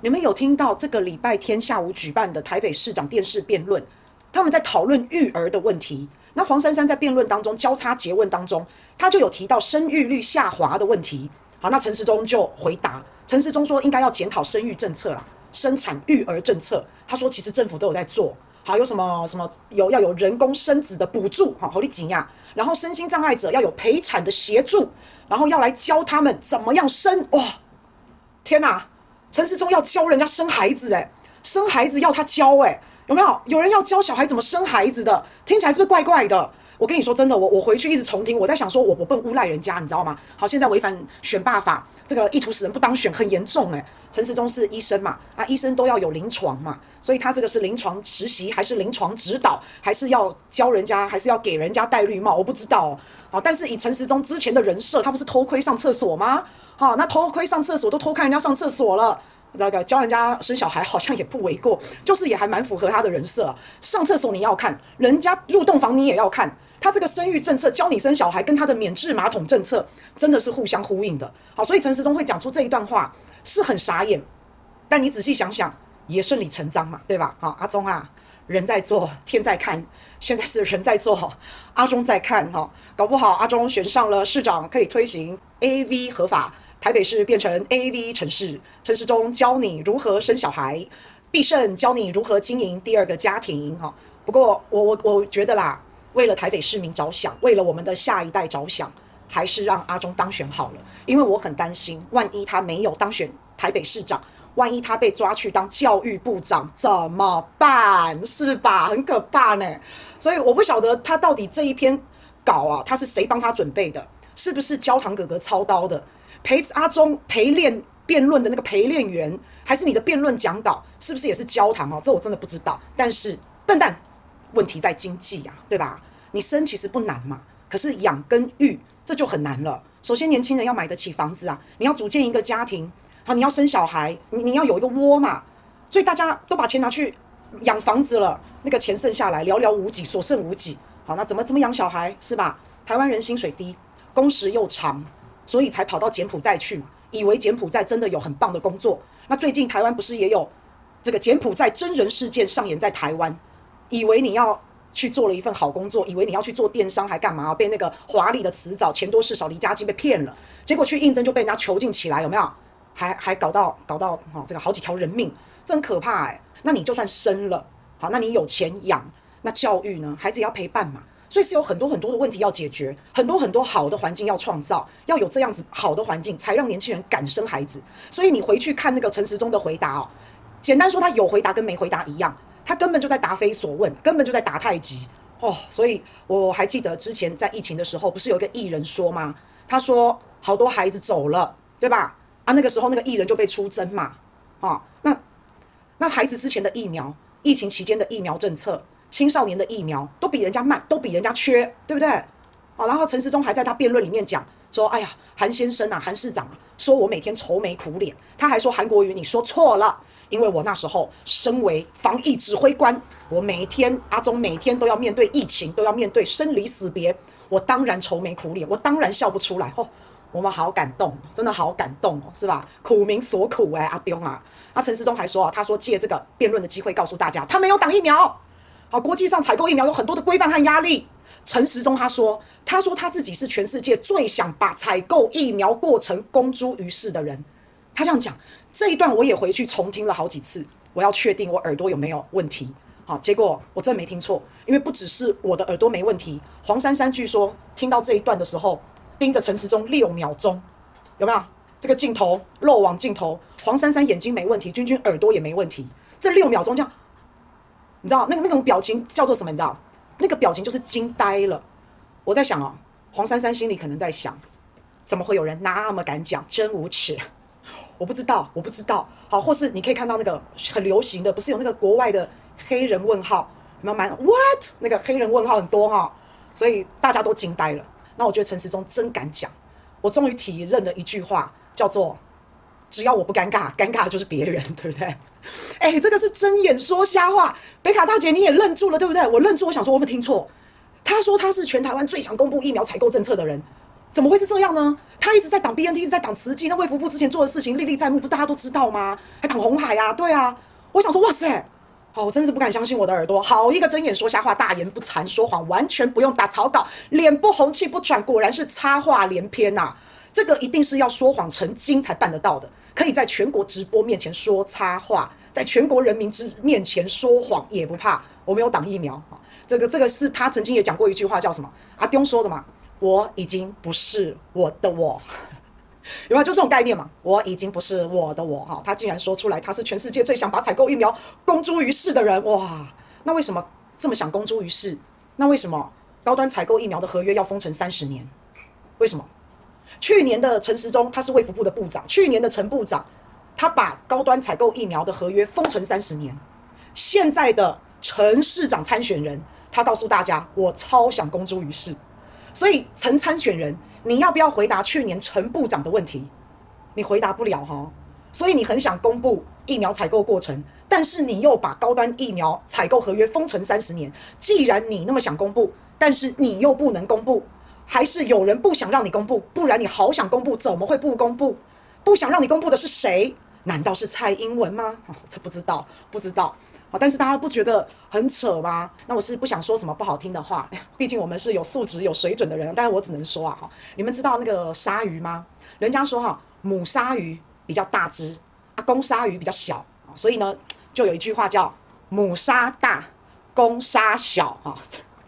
你们有听到这个礼拜天下午举办的台北市长电视辩论？他们在讨论育儿的问题。那黄珊珊在辩论当中交叉诘问当中，他就有提到生育率下滑的问题。好，那陈时中就回答，陈时中说应该要检讨生育政策啦，生产育儿政策。他说其实政府都有在做。好，有什么什么有要有人工生子的补助，好，好利紧呀。然后身心障碍者要有陪产的协助，然后要来教他们怎么样生。哇，天哪！陈时中要教人家生孩子，诶，生孩子要他教，诶，有没有？有人要教小孩怎么生孩子的？听起来是不是怪怪的？我跟你说真的，我我回去一直重听，我在想说，我我不能诬赖人家，你知道吗？好，现在违反选罢法，这个意图使人不当选，很严重诶。陈时中是医生嘛，啊，医生都要有临床嘛，所以他这个是临床实习，还是临床指导，还是要教人家，还是要给人家戴绿帽？我不知道。好，但是以陈时中之前的人设，他不是偷窥上厕所吗？好，那偷窥上厕所都偷看人家上厕所了，那个教人家生小孩好像也不为过，就是也还蛮符合他的人设。上厕所你要看，人家入洞房你也要看。他这个生育政策教你生小孩，跟他的免治马桶政策真的是互相呼应的。好，所以陈时中会讲出这一段话是很傻眼，但你仔细想想也顺理成章嘛，对吧？好，阿忠啊，人在做天在看，现在是人在做，阿忠在看哈，搞不好阿忠选上了市长，可以推行 AV 合法，台北市变成 AV 城市。陈时中教你如何生小孩，必胜教你如何经营第二个家庭哈。不过我我我觉得啦。为了台北市民着想，为了我们的下一代着想，还是让阿中当选好了。因为我很担心，万一他没有当选台北市长，万一他被抓去当教育部长怎么办？是吧？很可怕呢。所以我不晓得他到底这一篇稿啊，他是谁帮他准备的？是不是焦糖哥哥操刀的？陪阿中陪练辩论的那个陪练员，还是你的辩论讲稿？是不是也是焦糖哦？这我真的不知道。但是笨蛋。问题在经济呀，对吧？你生其实不难嘛，可是养跟育这就很难了。首先，年轻人要买得起房子啊，你要组建一个家庭，好，你要生小孩，你你要有一个窝嘛。所以大家都把钱拿去养房子了，那个钱剩下来寥寥无几，所剩无几。好，那怎么怎么养小孩是吧？台湾人薪水低，工时又长，所以才跑到柬埔寨去嘛，以为柬埔寨真的有很棒的工作。那最近台湾不是也有这个柬埔寨真人事件上演在台湾？以为你要去做了一份好工作，以为你要去做电商还干嘛？被那个华丽的辞藻、钱多事少、离家近被骗了，结果去应征就被人家囚禁起来，有没有？还还搞到搞到哈、哦、这个好几条人命，这很可怕哎。那你就算生了，好，那你有钱养，那教育呢？孩子要陪伴嘛，所以是有很多很多的问题要解决，很多很多好的环境要创造，要有这样子好的环境，才让年轻人敢生孩子。所以你回去看那个陈时中的回答哦，简单说，他有回答跟没回答一样。他根本就在答非所问，根本就在打太极哦，所以我还记得之前在疫情的时候，不是有一个艺人说吗？他说好多孩子走了，对吧？啊，那个时候那个艺人就被出征嘛，啊、哦，那那孩子之前的疫苗，疫情期间的疫苗政策，青少年的疫苗都比人家慢，都比人家缺，对不对？啊、哦，然后陈时中还在他辩论里面讲说，哎呀，韩先生啊，韩市长啊，说我每天愁眉苦脸，他还说韩国瑜你说错了。因为我那时候身为防疫指挥官，我每天阿中每天都要面对疫情，都要面对生离死别，我当然愁眉苦脸，我当然笑不出来。哦，我们好感动，真的好感动哦，是吧？苦民所苦哎，阿中啊，那陈时中还说啊，他说借这个辩论的机会告诉大家，他没有挡疫苗。好，国际上采购疫苗有很多的规范和压力。陈时中他说，他说他自己是全世界最想把采购疫苗过程公诸于世的人。他这样讲，这一段我也回去重听了好几次，我要确定我耳朵有没有问题。好，结果我真没听错，因为不只是我的耳朵没问题，黄珊珊据说听到这一段的时候，盯着陈时中六秒钟，有没有？这个镜头漏网镜头，黄珊珊眼睛没问题，君君耳朵也没问题，这六秒钟这样，你知道那个那种表情叫做什么？你知道？那个表情就是惊呆了。我在想哦，黄珊珊心里可能在想，怎么会有人那么敢讲，真无耻。我不知道，我不知道。好，或是你可以看到那个很流行的，不是有那个国外的黑人问号，有没有？What？那个黑人问号很多哈，所以大家都惊呆了。那我觉得陈时中真敢讲，我终于体认了一句话，叫做“只要我不尴尬，尴尬的就是别人”，对不对？哎，这个是睁眼说瞎话。北卡大姐你也愣住了，对不对？我愣住，我想说我没听错。他说他是全台湾最想公布疫苗采购政策的人。怎么会是这样呢？他一直在挡 BNT，一直在挡慈济，那卫福部之前做的事情历历在目，不是大家都知道吗？还挡红海啊，对啊。我想说，哇塞，好，我真是不敢相信我的耳朵，好一个睁眼说瞎话，大言不惭说谎，完全不用打草稿，脸不红气不喘，果然是插话连篇呐、啊。这个一定是要说谎成精才办得到的，可以在全国直播面前说插话，在全国人民之面前说谎也不怕。我没有挡疫苗啊，这个这个是他曾经也讲过一句话，叫什么？阿丁说的嘛，我已经不是我的我，有没有？就这种概念嘛，我已经不是我的我哈。他竟然说出来，他是全世界最想把采购疫苗公诸于世的人哇！那为什么这么想公诸于世？那为什么高端采购疫苗的合约要封存三十年？为什么？去年的陈时中他是卫福部的部长，去年的陈部长他把高端采购疫苗的合约封存三十年。现在的陈市长参选人，他告诉大家，我超想公诸于世。所以陈参选人，你要不要回答去年陈部长的问题？你回答不了哈。所以你很想公布疫苗采购过程，但是你又把高端疫苗采购合约封存三十年。既然你那么想公布，但是你又不能公布。还是有人不想让你公布，不然你好想公布，怎么会不公布？不想让你公布的是谁？难道是蔡英文吗？这不知道，不知道。好，但是大家不觉得很扯吗？那我是不想说什么不好听的话，毕竟我们是有素质、有水准的人。但是我只能说啊，哈，你们知道那个鲨鱼吗？人家说哈，母鲨鱼比较大只，啊，公鲨鱼比较小，所以呢，就有一句话叫“母鲨大，公鲨小”啊。